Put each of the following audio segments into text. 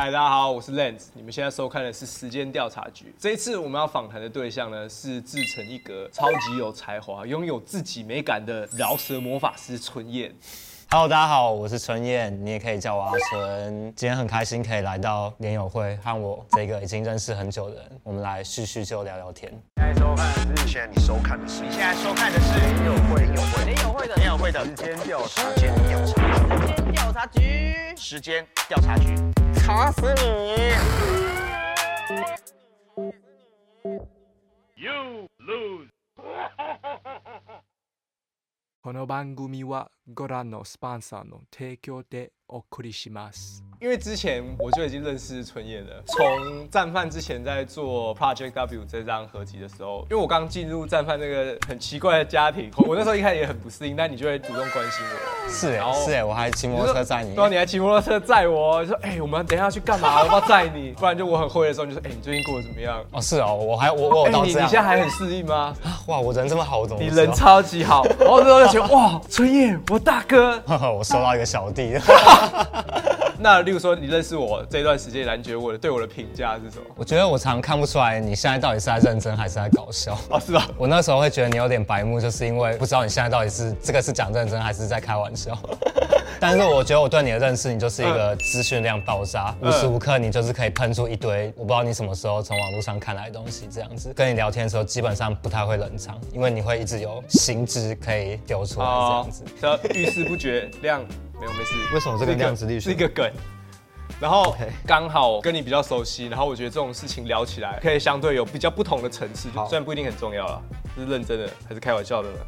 嗨，大家好，我是 Lance。你们现在收看的是《时间调查局》。这一次我们要访谈的对象呢，是自成一格、超级有才华、拥有自己美感的饶舌魔法师春燕。Hello，大家好，我是春燕，你也可以叫我阿春。今天很开心可以来到联友会，和我这个已经认识很久的人，我们来叙叙旧聊聊天。现在收看的是，现在你收看的是，你现在收看的是联友会，联友会，联友会的，联友会的时间调查，时间调查，时间调查局，时间调查局，吵死你！You lose。この番組はご覧のスポンサーの提供でお送りします。因为之前我就已经认识春燕了，从战犯之前在做 Project W 这张合集的时候，因为我刚进入战犯那个很奇怪的家庭，我那时候一开始也很不适应，但你就会主动关心我。是哎，是哎，我还骑摩托车载你。对啊，你还骑摩托车载我，就说哎、欸，我们等一下要去干嘛？我要不要载你？不然就我很会的时候，你就说哎、欸，你最近过得怎么样？哦，是哦，我还我我有到这样、欸、你你现在还很适应吗？啊，哇，我人这么好，我怎么你人超级好，然后那时候就觉得哇，春燕，我大哥，我收到一个小弟。 那例如说，你认识我这段时间以来，你觉得我的对我的评价是什么？我觉得我常看不出来你现在到底是在认真还是在搞笑 哦，是吧？我那时候会觉得你有点白目，就是因为不知道你现在到底是这个是讲认真还是在开玩笑。但是我觉得我对你的认识，你就是一个资讯量爆炸，无时无刻你就是可以喷出一堆，我不知道你什么时候从网络上看来的东西，这样子跟你聊天的时候基本上不太会冷场，因为你会一直有新知可以丢出来这样子，叫遇事不决亮。没有没事，为什么这个量子力学是一个梗？然后刚好跟你比较熟悉，然后我觉得这种事情聊起来可以相对有比较不同的层次，就虽然不一定很重要了，是认真的还是开玩笑的呢？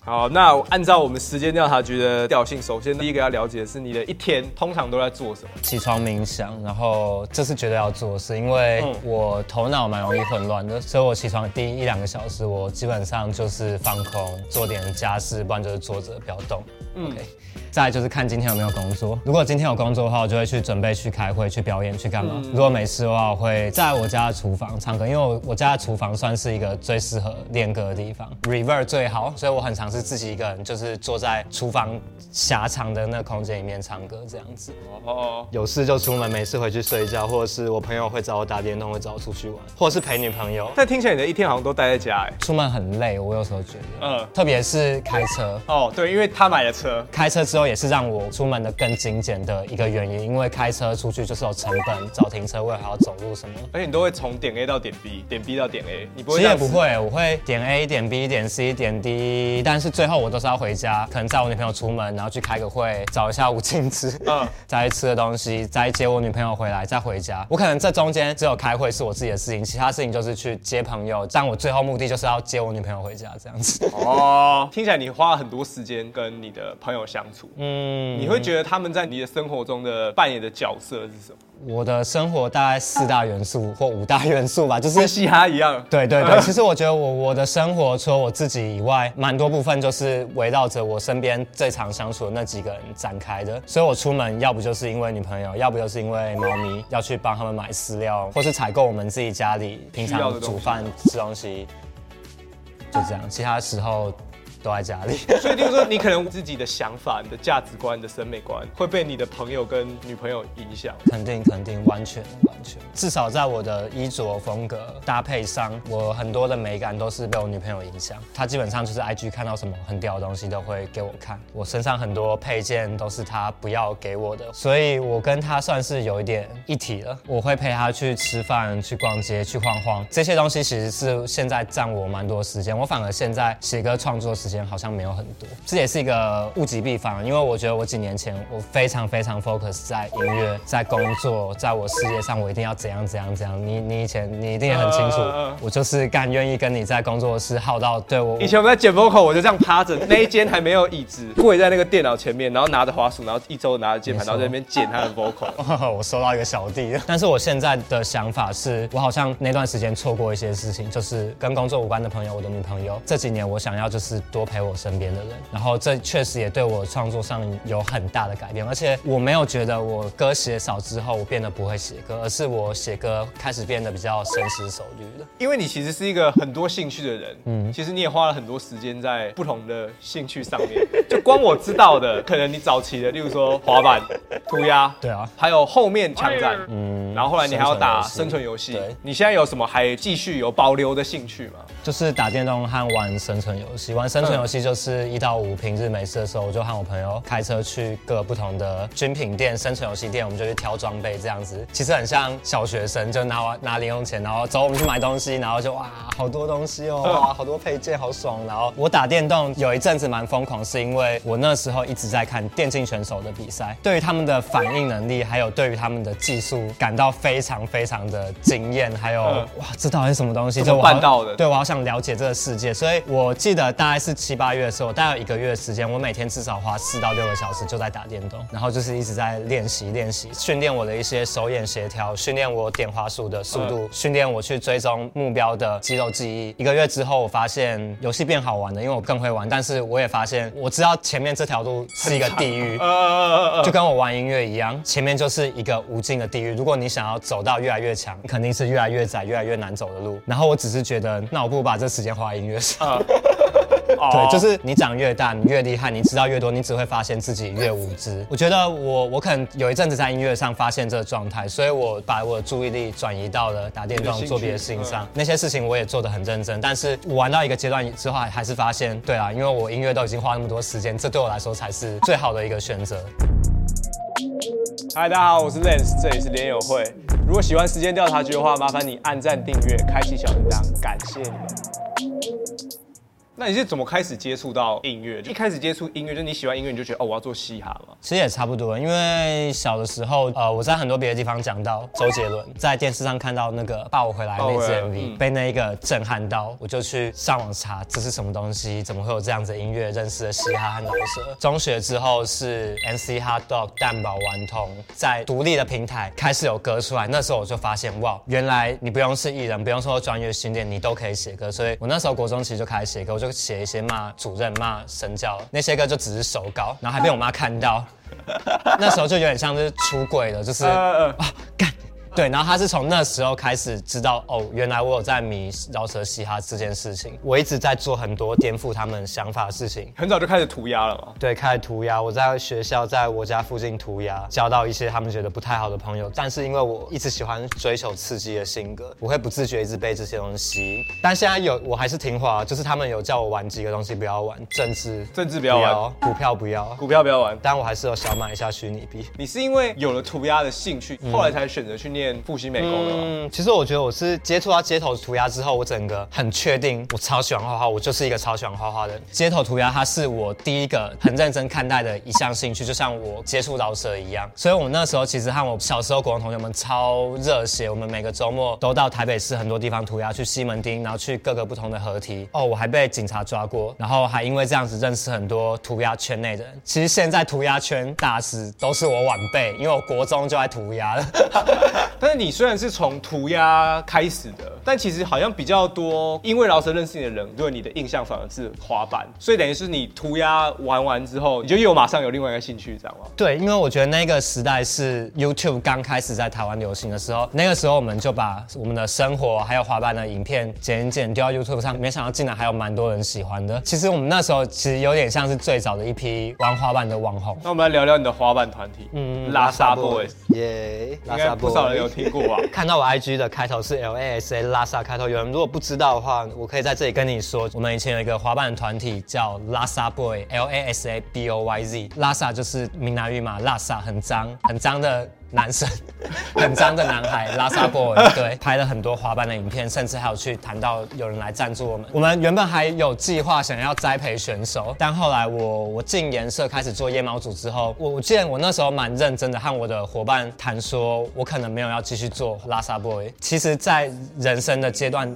好，那按照我们时间调查局的调性，首先第一个要了解的是你的一天通常都在做什么？起床冥想，然后这是绝对要做的事，因为我头脑蛮容易混乱的，所以我起床第一两个小时，我基本上就是放空，做点家事，不然就是坐着不要动。嗯。Okay. 再就是看今天有没有工作，如果今天有工作的话，我就会去准备去开会、去表演、去干嘛。如果没事的话，我会在我家的厨房唱歌，因为我我家的厨房算是一个最适合练歌的地方，reverb 最好，所以我很常是自己一个人，就是坐在厨房狭长的那个空间里面唱歌这样子。哦，有事就出门，没事回去睡觉，或者是我朋友会找我打电动，会找我出去玩，或者是陪女朋友。但听起来你的一天好像都待在家，哎，出门很累，我有时候觉得，嗯，特别是开车。哦，对，因为他买了车，开车之后也是让我出。门的更精简的一个原因，因为开车出去就是有成本，找停车位还要走路什么，而且你都会从点 A 到点 B，点 B 到点 A，你不会？其实也不会，我会点 A 点 B 点 C 点 D，但是最后我都是要回家，可能载我女朋友出门，然后去开个会，找一下午镜子，嗯，再去吃的东西，再接我女朋友回来，再回家。我可能这中间只有开会是我自己的事情，其他事情就是去接朋友，但我最后目的就是要接我女朋友回家这样子。哦，听起来你花了很多时间跟你的朋友相处，嗯，你会觉得他们在你的生活中的扮演的角色是什么？我的生活大概四大元素或五大元素吧，就是跟嘻哈一样。对对对，其实我觉得我我的生活除了我自己以外，蛮多部分就是围绕着我身边最常相处的那几个人展开的。所以我出门要不就是因为女朋友，要不就是因为猫咪要去帮他们买饲料，或是采购我们自己家里平常煮饭吃东西，就这样。其他时候。都在家里，所以就是说，你可能自己的想法、你的价值观、你的审美观会被你的朋友跟女朋友影响。肯定，肯定，完全，完全。至少在我的衣着风格搭配上，我很多的美感都是被我女朋友影响。她基本上就是 IG 看到什么很屌的东西都会给我看。我身上很多配件都是她不要给我的，所以我跟她算是有一点一体了。我会陪她去吃饭、去逛街、去晃晃，这些东西其实是现在占我蛮多时间。我反而现在写歌创作时间。好像没有很多，这也是一个物极必反，因为我觉得我几年前我非常非常 focus 在音乐，在工作，在我事业上，我一定要怎样怎样怎样。你你以前你一定也很清楚，我就是干愿意跟你在工作室耗到对我。以前我们在剪 vocal，我就这样趴着，那一间还没有椅子，跪在那个电脑前面，然后拿着滑鼠，然后一周拿着键盘，然后在那边剪他的 vocal。我收到一个小弟，但是我现在的想法是，我好像那段时间错过一些事情，就是跟工作无关的朋友，我的女朋友。这几年我想要就是多陪我身边的人，然后这确实也对我创作上有很大的改变，而且我没有觉得我歌写少之后我变得不会写歌，而是我写歌开始变得比较深思熟虑了。因为你其实是一个很多兴趣的人，嗯，其实你也花了很多时间在不同的兴趣上面。就光我知道的，可能你早期的，例如说滑板，涂鸦，对啊，还有后面枪战，嗯，然后后来你还要打生存游戏。你现在有什么还继续有保留的兴趣吗？就是打电动和玩生存游戏。玩生存游戏就是一到五平日没事的时候，我就和我朋友开车去各不同的军品店、生存游戏店，我们就去挑装备这样子。其实很像小学生，就拿拿零用钱，然后走我们去买东西，然后就哇好多东西哦，哇 好多配件，好爽。然后我打电动有一阵子蛮疯狂，是因为我那时候一直在看电竞选手的比赛，对于他们的反应能力，还有对于他们的技术感到非常非常的惊艳，还有哇这到底是什么东西？就我办到的？对，我好想了解这个世界，所以我记得大概是七八月的时候，大概有一个月的时间，我每天至少花四到六个小时就在打电动，然后就是一直在练习练习，训练我的一些手眼协调，训练我点滑鼠的速度，训练我去追踪目标的肌肉记忆。一个月之后，我发现游戏变好玩了，因为我更会玩，但是我也发现我知道前面这条路是一个地狱，就跟我玩音乐一样，前面就是一个无尽的地狱。如果你想要走到越来越强，肯定是越来越窄、越来越难走的路。然后我只是觉得，那我不如把这时间花在音乐上。对，就是你长越大，你越厉害，你知道越多，你只会发现自己越无知。我觉得我我可能有一阵子在音乐上发现这个状态，所以我把我的注意力转移到了打电动、做别的事情上。那些事情我也做得很认真，但是我玩到一个阶段之后，还是发现，对啊，因为我音乐都已经花那么多时间，这对我来说才是最好的一个选择。嗨，大家好，我是 Lance，这里是联友会。如果喜欢时间调查局的话，麻烦你按赞、订阅、开启小铃铛，感谢你们。那你是怎么开始接触到音乐？一开始接触音乐，就你喜欢音乐，你就觉得哦，我要做嘻哈嘛？其实也差不多，因为小的时候，呃，我在很多别的地方讲到周杰伦，在电视上看到那个《抱我回来》那支 MV，被那一个震撼到，我就去上网查这是什么东西，怎么会有这样子音乐？认识了嘻哈和饶舌。中学之后是 MC HotDog 蛋堡顽童在独立的平台开始有歌出来，那时候我就发现哇，原来你不用是艺人，不用说专业训练，你都可以写歌。所以我那时候国中其实就开始写歌，我就写一些骂主任、骂神教那些歌，就只是手稿，然后还被我妈看到，那时候就有点像是出轨了，就是啊干。对，然后他是从那时候开始知道哦，原来我有在迷饶舌嘻哈这件事情。我一直在做很多颠覆他们想法的事情，很早就开始涂鸦了嘛。对，开始涂鸦。我在学校，在我家附近涂鸦，交到一些他们觉得不太好的朋友。但是因为我一直喜欢追求刺激的性格，我会不自觉一直被这些东西吸引。但现在有我还是听话，就是他们有叫我玩几个东西不要玩，政治政治不要玩，股票不要，股票不要玩。但我还是有小买一下虚拟币。你是因为有了涂鸦的兴趣，后来才选择去念复兴美工的？嗯，其实我觉得我是接触到街头涂鸦之后，我整个很确定，我超喜欢画画，我就是一个超喜欢画画的。街头涂鸦它是我第一个很认真看待的一项兴趣，就像我接触饶舌一样。所以我那时候其实和我小时候国中同学们超热血，我们每个周末都到台北市很多地方涂鸦，去西门町，然后去各个不同的河堤。哦，我还被警察抓过，然后还因为这样子认识很多涂鸦圈内的人。其实现在涂鸦圈大师都是我晚辈，因为我国中就爱涂鸦了。但是你虽然是从涂鸦开始的，但其实好像比较多，因为饶舌认识你的人，对你的印象反而是滑板，所以等于是你涂鸦玩完之后，你就又马上有另外一个兴趣，这样吗？对，因为我觉得那个时代是 YouTube 刚开始在台湾流行的时候，那个时候我们就把我们的生活还有滑板的影片剪一剪丢到 YouTube 上，没想到竟然还有蛮多人喜欢的。其实我们那时候其实有点像是最早的一批玩滑板的网红。那我们来聊聊你的滑板团体，嗯，拉萨 Boys，耶，应该不少人有听过啊？看到我 IG 的开头是 L A S A 拉萨开头，有人如果不知道的话，我可以在这里跟你说，我们以前有一个滑板团体叫拉萨 Boy，L A S A B O Y Z，拉萨就是闽南语嘛，拉萨很脏，很脏的男生，很脏的男孩，拉萨 Boy，对，拍了很多滑板的影片，甚至还有去谈到有人来赞助我们。我们原本还有计划想要栽培选手，但后来我我进颜社开始做夜猫组之后，我我记得我那时候蛮认真的和我的伙伴谈说，我可能没有要继续做拉萨 Boy。其实，在人生的阶段。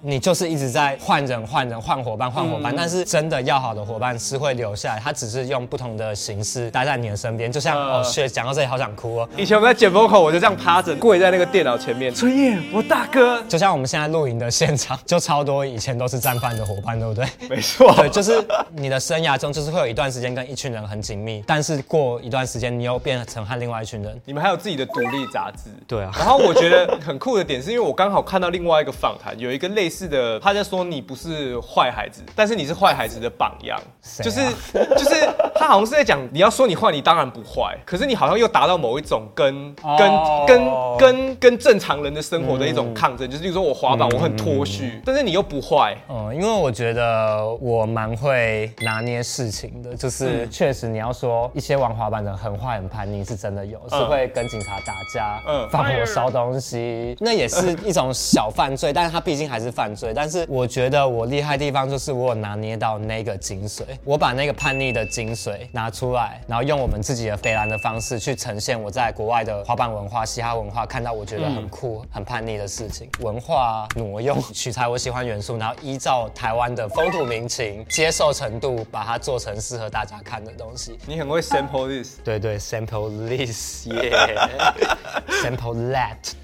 你就是一直在换人、换人、换伙伴、换伙伴，但是真的要好的伙伴是会留下来，他只是用不同的形式待在你的身边。就像哦，学讲到这里好想哭哦。以前我们在剪 vocal，我就这样趴着跪在那个电脑前面。春叶，我大哥。就像我们现在露营的现场，就超多以前都是战犯的伙伴，对不对？没错。对，就是你的生涯中，就是会有一段时间跟一群人很紧密，但是过一段时间，你又变成和另外一群人。你们还有自己的独立杂志。对啊。然后我觉得很酷的点是因为我刚好看到另外一个访谈，有一个类。类似的，他在说你不是坏孩子，但是你是坏孩子的榜样，啊、就是就是他好像是在讲，你要说你坏，你当然不坏，可是你好像又达到某一种跟、oh. 跟跟跟跟正常人的生活的一种抗争，嗯、就是比如说我滑板我很脱序，嗯、但是你又不坏。嗯，因为我觉得我蛮会拿捏事情的，就是确实你要说一些玩滑板的很坏很叛逆是真的有，嗯、是会跟警察打架，嗯，放火烧东西，那也是一种小犯罪，但是他毕竟还是犯罪。但是我觉得我厉害的地方就是我有拿捏到那个精髓，我把那个叛逆的精髓拿出来，然后用我们自己的飞兰的方式去呈现我在国外的滑板文化、嘻哈文化看到我觉得很酷、很叛逆的事情，文化挪用取材我喜欢元素，然后依照台湾的风土民情、接受程度，把它做成适合大家看的东西。你很会 sample this，对对，sample this，yeah，sample that。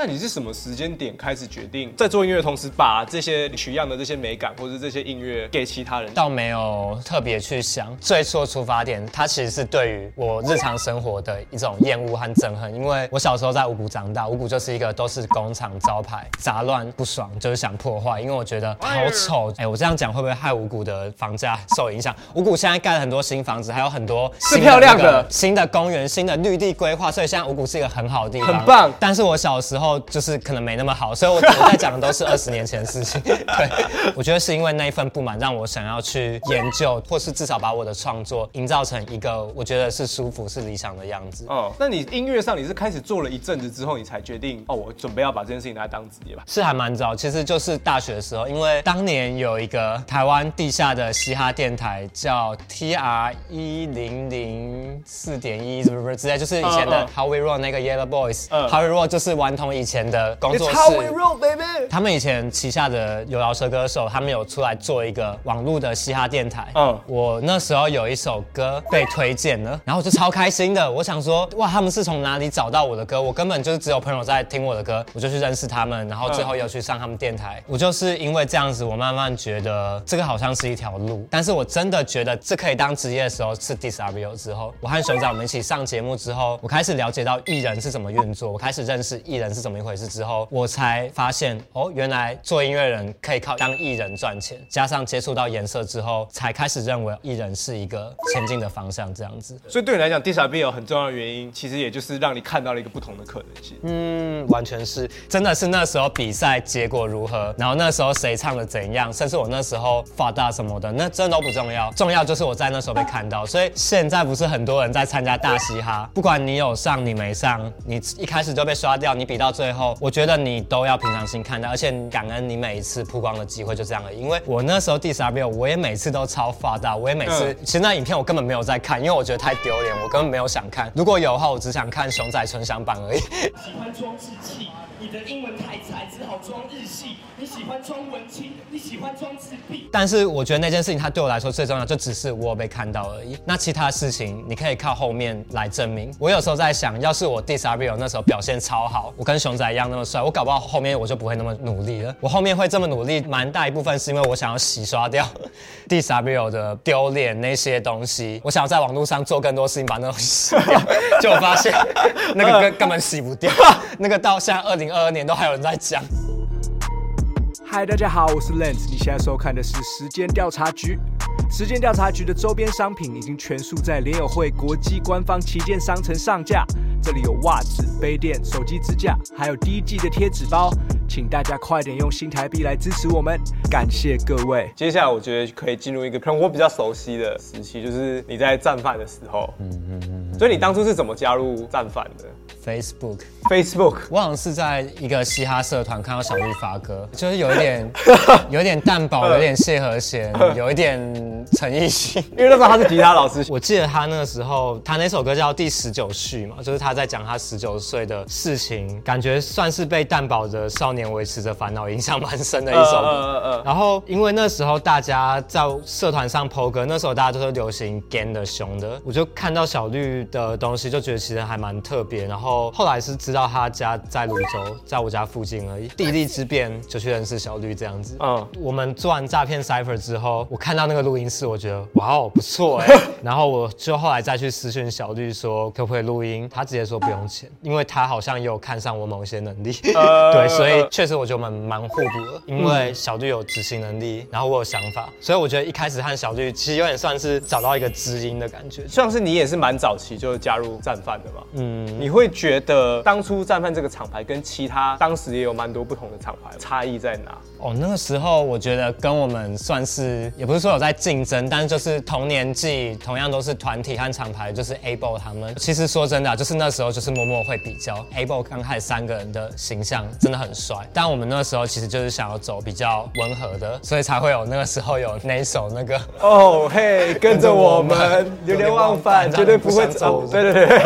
那你是什么时间点开始决定在做音乐的同时，把这些取样的这些美感或者这些音乐给其他人？倒没有特别去想，最初的出发点，它其实是对于我日常生活的一种厌恶和憎恨。因为我小时候在五谷长大，五谷就是一个都是工厂招牌，杂乱不爽，就是想破坏。因为我觉得好丑，哎，我这样讲会不会害五谷的房价受影响？五谷现在盖了很多新房子，还有很多是漂亮的新的公园、新的绿地规划，所以现在五谷是一个很好的地方，很棒。但是我小时候。就是可能没那么好，所以我我在讲的都是 二十年前的事情。对，我觉得是因为那一份不满，让我想要去研究，或是至少把我的创作营造成一个我觉得是舒服、是理想的样子。哦，那你音乐上你是开始做了一阵子之后，你才决定哦，我准备要把这件事情拿来当职业吧？是还蛮早，其实就是大学的时候，因为当年有一个台湾地下的嘻哈电台叫 TR 一零零四点一，是不是之类？就是以前的 How We Roll 那个 Yellow Boys，How We Roll 就是顽童。以前的工作室，他们以前旗下的有饶舌歌手，他们有出来做一个网络的嘻哈电台。嗯，我那时候有一首歌被推荐了，然后我就超开心的。我想说，哇，他们是从哪里找到我的歌？我根本就是只有朋友在听我的歌，我就去认识他们，然后最后又去上他们电台。我就是因为这样子，我慢慢觉得这个好像是一条路。但是我真的觉得这可以当职业的时候，是 Diss R Bio 之后，我和熊仔我们一起上节目之后，我开始了解到艺人是怎么运作，我开始认识艺人是怎么。怎么一回事之后，我才发现哦，原来做音乐人可以靠当艺人赚钱。加上接触到颜色之后，才开始认为艺人是一个前进的方向。这样子，所以对你来讲，Diss R Bio 很重要的原因，其实也就是让你看到了一个不同的可能性。嗯，完全是，真的是那时候比赛结果如何，然后那时候谁唱的怎样，甚至我那时候发大什么的，那真的都不重要。重要就是我在那时候被看到。所以现在不是很多人在参加大嘻哈，不管你有上你没上，你一开始就被刷掉，你比到。最后，我觉得你都要平常心看待，而且感恩你每一次曝光的机会，就这样了。因为我那时候第十二 Bio，我也每次都超发达，我也每次，其实那影片我根本没有在看，因为我觉得太丢脸，我根本没有想看。如果有的话，我只想看熊仔纯享版而已。喜欢装稚气，你的英文太菜，只好装日系。你喜欢装文青，你喜欢装自闭。但是我觉得那件事情，它对我来说最重要，就只是我被看到而已。那其他事情，你可以靠后面来证明。我有时候在想，要是我 Diss R Bio 那时候表现超好，我跟熊仔一样那么帅，我搞不好后面我就不会那么努力了。我后面会这么努力，蛮大一部分是因为我想要洗刷掉 Diss R Bio 的丢脸那些东西。我想要在网络上做更多事情，把那东西洗掉。就我发现那个根根本洗不掉，那个到现在二零二二年都还有人在讲。嗨，大家好，我是 Lens，你现在收看的是时间调查局。时间调查局的周边商品已经全数在联友会国际官方旗舰商城上架，这里有袜子、杯垫、手机支架，还有第一季的贴纸包，请大家快点用新台币来支持我们，感谢各位。接下来我觉得可以进入一个可能我比较熟悉的时期，就是你在战犯的时候。嗯嗯嗯。所以你当初是怎么加入战犯的？Facebook，Facebook，Facebook 我好像是在一个嘻哈社团看到小绿发歌，就是有一点，有一点蛋堡，有一点谢和弦，有一点陈奕迅，因为那时候他是吉他老师。我记得他那个时候，他那首歌叫《第十九序》嘛，就是他在讲他十九岁的事情，感觉算是被蛋堡的少年维持着烦恼影响蛮深的一首歌。Uh, uh, uh, uh. 然后因为那时候大家在社团上 po 歌，那时候大家都是流行 gan 的熊的，我就看到小绿的东西，就觉得其实还蛮特别，然后。后来是知道他家在泸州，在我家附近而已。地利之便就去认识小绿这样子。嗯，我们做完诈骗 cipher 之后，我看到那个录音室，我觉得哇哦不错哎，然后我就后来再去私讯小绿说可不可以录音，他直接说不用钱，因为他好像也有看上我某些能力。呃、对，所以确实我觉得我们蛮互补的，因为小绿有执行能力，然后我有想法，所以我觉得一开始和小绿其实有点算是找到一个知音的感觉。像是你也是蛮早期就加入战犯的嘛，嗯，你会觉得当初战犯这个厂牌跟其他当时也有蛮多不同的厂牌差异在哪？哦，那个时候我觉得跟我们算是也不是说有在竞争，但是就是同年纪，同样都是团体和厂牌，就是 Able 他们。其实说真的啊，就是那时候就是默默会比较 Able 刚开始三个人的形象真的很帅，但我们那时候其实就是想要走比较温和的，所以才会有那个时候有那一首那个哦嘿，跟着 我们流连忘返，绝对不会走。对对对。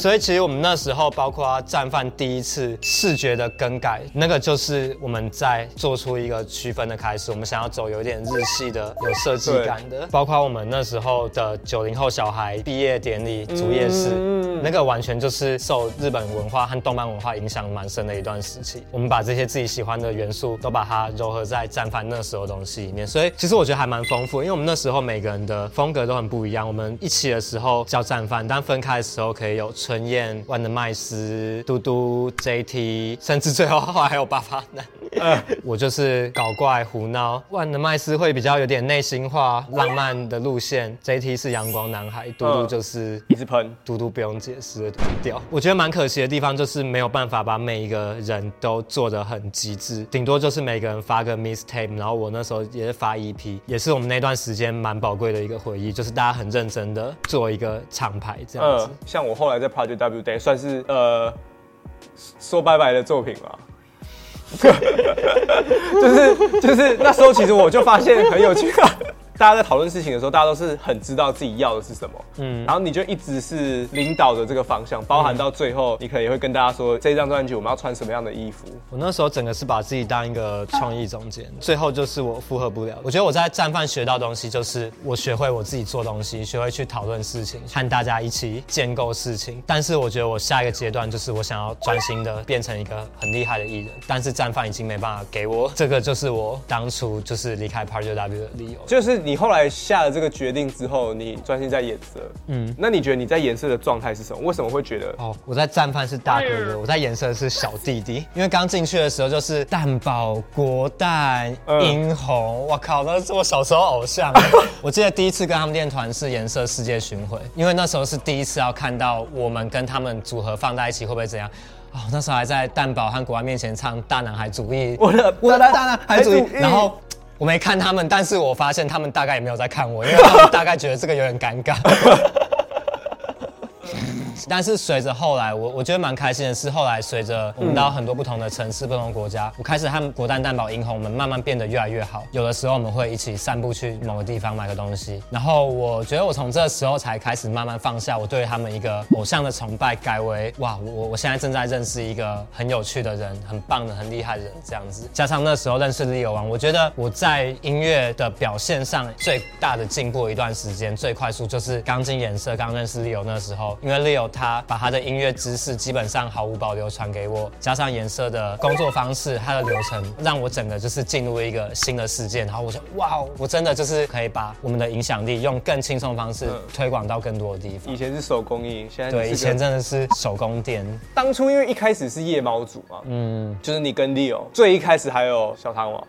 所以其实我们那时候，包括战犯第一次视觉的更改，那个就是我们在做出一个区分的开始。我们想要走有点日系的、有设计感的，包括我们那时候的九零后小孩毕业典礼主夜市，嗯、那个完全就是受日本文化和动漫文化影响蛮深的一段时期。我们把这些自己喜欢的元素都把它糅合在战犯那时候的东西里面，所以其实我觉得还蛮丰富。因为我们那时候每个人的风格都很不一样。我们一起的时候叫战犯，但分开的时候可以有。春燕、万能麦斯、嘟嘟、JT，甚至最后还有爸爸男。呃、我就是搞怪胡闹，万能麦斯会比较有点内心化、浪漫的路线，JT 是阳光男孩，嘟嘟就是一直喷，嘟嘟不用解释的调。我觉得蛮可惜的地方就是没有办法把每一个人都做得很极致，顶多就是每个人发个 mistape，然后我那时候也是发 EP，也是我们那段时间蛮宝贵的一个回忆，就是大家很认真的做一个厂牌这样子。呃、像我后来在就 W Day 算是呃说拜拜的作品吧。就是就是那时候，其实我就发现很有趣啊。大家在讨论事情的时候，大家都是很知道自己要的是什么，嗯，然后你就一直是领导的这个方向，包含到最后，你可能也会跟大家说，这张专辑我们要穿什么样的衣服。我那时候整个是把自己当一个创意总监，最后就是我负荷不了。我觉得我在战犯学到东西，就是我学会我自己做东西，学会去讨论事情，和大家一起建构事情。但是我觉得我下一个阶段就是我想要专心的变成一个很厉害的艺人，但是战犯已经没办法给我这个，就是我当初就是离开 Project W 的理由，就是你。你后来下了这个决定之后，你专心在颜色。嗯，那你觉得你在颜色的状态是什么？为什么会觉得？哦，我在战犯是大哥哥，我在颜色是小弟弟。因为刚进去的时候就是蛋堡、国蛋、英红，我靠，那是我小时候偶像。我记得第一次跟他们练团是颜色世界巡回，因为那时候是第一次要看到我们跟他们组合放在一起会不会怎样。哦，那时候还在蛋堡和国蛋面前唱大男孩主义，我的我的大男孩主义，然后。我没看他们，但是我发现他们大概也没有在看我，因为他们大概觉得这个有点尴尬。但是随着后来，我我觉得蛮开心的是，后来随着我们到很多不同的城市、不同的国家，我开始和国蛋蛋堡、英红，我们慢慢变得越来越好。有的时候我们会一起散步去某个地方买个东西，然后我觉得我从这时候才开始慢慢放下我对他们一个偶像的崇拜，改为哇，我我现在正在认识一个很有趣的人，很棒的、很厉害的人这样子。加上那时候认识 Leo 王，我觉得我在音乐的表现上最大的进步一段时间，最快速就是刚进颜色、刚认识 Leo 那时候，因为 Leo。他把他的音乐知识基本上毫无保留传给我，加上颜色的工作方式，他的流程让我整个就是进入一个新的世界。然后我说，哇，我真的就是可以把我们的影响力用更轻松的方式推广到更多的地方。以前是手工艺，现在对，以前真的是手工店。当初因为一开始是夜猫组嘛，嗯，就是你跟 Leo，最一开始还有小汤王。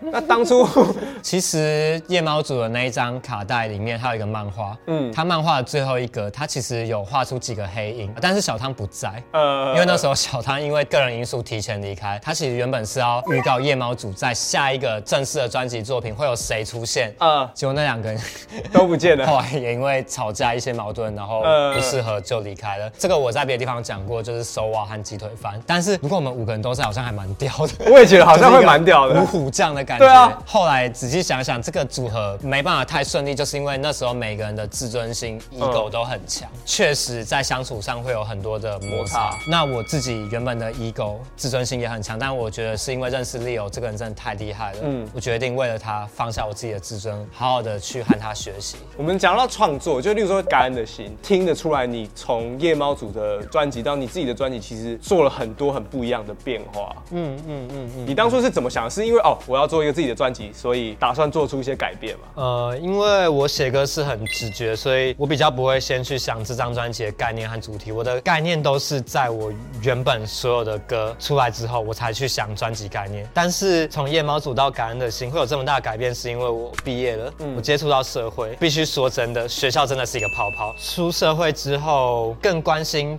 那当初 其实夜猫组的那一张卡带里面，还有一个漫画。嗯，他漫画的最后一格，他其实有画出几个黑影，但是小汤不在。呃，因为那时候小汤因为个人因素提前离开。他其实原本是要预告夜猫组在下一个正式的专辑作品会有谁出现。呃，结果那两个人 都不见了。后来也因为吵架一些矛盾，然后不适合就离开了。这个我在别的地方讲过，就是手瓦和鸡腿饭。但是如果我们五个人都在，好像还蛮屌的。我也觉得好像会蛮屌的，五虎将的。感觉。对啊。后来仔细想想，这个组合没办法太顺利，就是因为那时候每个人的自尊心、ego 都很强，确实在相处上会有很多的摩擦。那我自己原本的 ego 自尊心也很强，但我觉得是因为认识 Leo 这个人真的太厉害了，嗯，我决定为了他放下我自己的自尊，好好的去和他学习。我们讲到创作，就例如说感恩的心，听得出来你从夜猫组的专辑到你自己的专辑，其实做了很多很不一样的变化。嗯嗯嗯嗯。你当初是怎么想的？是因为哦，我要做一个自己的专辑，所以打算做出一些改变嘛？呃，因为我写歌是很直觉，所以我比较不会先去想这张专辑的概念和主题。我的概念都是在我原本所有的歌出来之后，我才去想专辑概念。但是从夜猫组到感恩的心会有这么大的改变，是因为我毕业了，嗯，我接触到社会。必须说真的，学校真的是一个泡泡。出社会之后，更关心。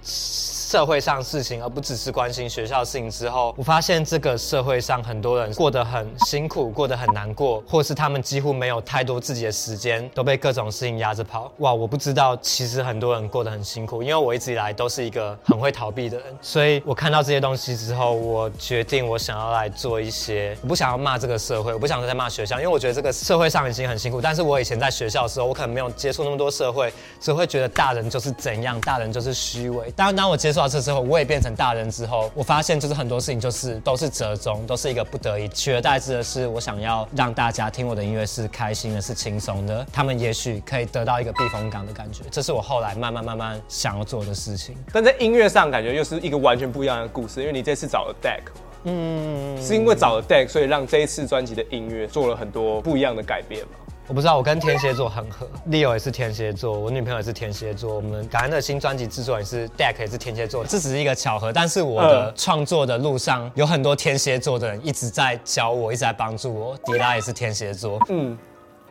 社会上事情，而不只是关心学校事情之后，我发现这个社会上很多人过得很辛苦，过得很难过，或是他们几乎没有太多自己的时间，都被各种事情压着跑。哇，我不知道，其实很多人过得很辛苦，因为我一直以来都是一个很会逃避的人，所以我看到这些东西之后，我决定我想要来做一些，我不想要骂这个社会，我不想再骂学校，因为我觉得这个社会上已经很辛苦。但是我以前在学校的时候，我可能没有接触那么多社会，只会觉得大人就是怎样，大人就是虚伪。当当我接触。到这之后，我也变成大人之后，我发现就是很多事情就是都是折中，都是一个不得已。取而代之的是，我想要让大家听我的音乐是开心的，是轻松的，他们也许可以得到一个避风港的感觉。这是我后来慢慢慢慢想要做的事情。但在音乐上，感觉又是一个完全不一样的故事，因为你这次找了 Deck，嗯，是因为找了 Deck，所以让这一次专辑的音乐做了很多不一样的改变嘛。我不知道，我跟天蝎座很合，Leo 也是天蝎座，我女朋友也是天蝎座，我们感恩的新专辑制作也是 Deck 也是天蝎座，这只是一个巧合，但是我的创作的路上有很多天蝎座的人一直在教我，一直在帮助我，迪拉也是天蝎座，嗯。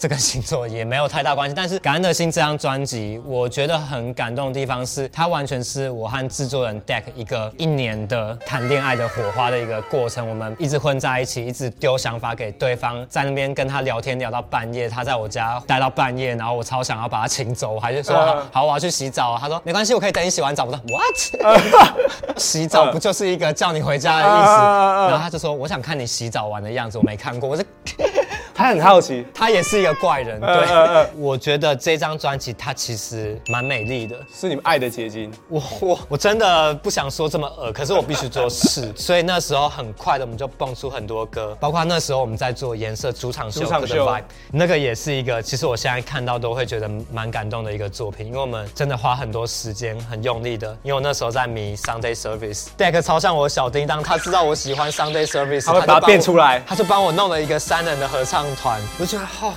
这个星座也没有太大关系，但是《感恩的心》这张专辑，我觉得很感动的地方是，它完全是我和制作人 Deck 一个一年的谈恋爱的火花的一个过程。我们一直混在一起，一直丢想法给对方，在那边跟他聊天聊到半夜，他在我家待到半夜，然后我超想要把他请走，我还是说 好，好，我要去洗澡。他说没关系，我可以等你洗完澡。我说 What？洗澡不就是一个叫你回家的意思？然后他就说我想看你洗澡完的样子，我没看过。我说。他很好奇，他也是一个怪人。对，我觉得这张专辑它其实蛮美丽的，是你们爱的结晶。我我我真的不想说这么恶，可是我必须说是。所以那时候很快的，我们就蹦出很多歌，包括那时候我们在做颜色主场秀，主场秀那个也是一个，其实我现在看到都会觉得蛮感动的一个作品，因为我们真的花很多时间，很用力的。因为我那时候在迷 Sunday Service，Deck 超像我小叮当，他知道我喜欢 Sunday Service，他会把它变出来，他就帮我弄了一个三人的合唱。团，我觉得好。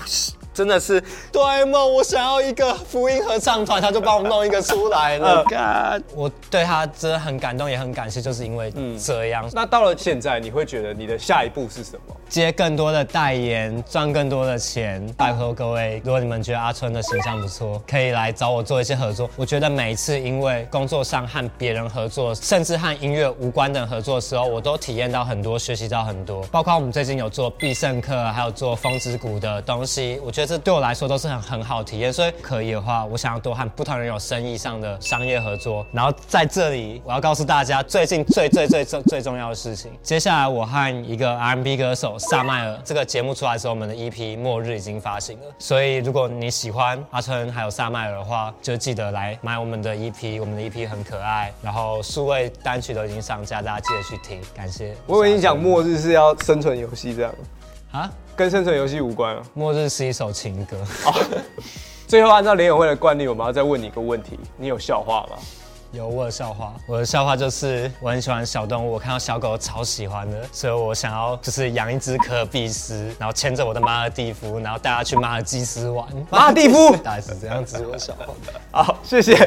真的是哆啦 A 梦，我想要一个福音合唱团，他就帮我弄一个出来了。God，我对他真的很感动，也很感谢，就是因为这样。嗯，那到了现在，你会觉得你的下一步是什么？接更多的代言，赚更多的钱。拜托各位，如果你们觉得阿春的形象不错，可以来找我做一些合作。我觉得每一次因为工作上和别人合作，甚至和音乐无关的合作的时候，我都体验到很多，学习到很多。包括我们最近有做必胜客，还有做风之谷的东西，我觉得。这对我来说都是很很好体验，所以可以的话，我想要多和不同人有生意上的商业合作。然后在这里，我要告诉大家最近最最最最最重要的事情。接下来，我和一个 R&B 歌手萨麦尔，这个节目出来的时候，我们的 EP《末日》已经发行了。所以，如果你喜欢阿春还有萨麦尔的话，就记得来买我们的 EP，我们的 EP 很可爱。然后数位单曲都已经上架，大家记得去听。感谢。我以为你讲《末日》是要生存游戏这样啊？跟生存游戏无关啊！末日是一首情歌。哦，最后按照联友会的惯例，我们要再问你一个问题：你有笑话吗？有我的笑话，我的笑话就是我很喜欢小动物，我看到小狗超喜欢的，所以我想要就是养一只可比斯，然后牵着我的马尔蒂夫，然后带它去马尔济斯玩。马尔蒂夫 大概是这样子，我的笑话。好，谢谢。欸、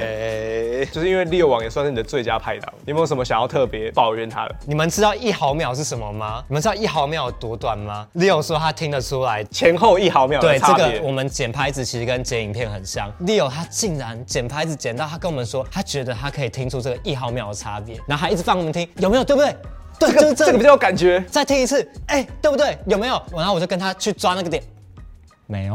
就是因为 Leo 王也算是你的最佳拍档，你有没有什么想要特别抱怨他的？你们知道一毫秒是什么吗？你们知道一毫秒有多短吗？Leo 说他听得出来前后一毫秒的差别。对，这个我们剪拍子其实跟剪影片很像。Leo 他竟然剪拍子剪到他跟我们说，他觉得他。可以听出这个一毫秒的差别，然后还一直放我们听，有没有？对不对？对，这个、就是这，这个比较有感觉。再听一次，哎，对不对？有没有？然后我就跟他去抓那个点，没有。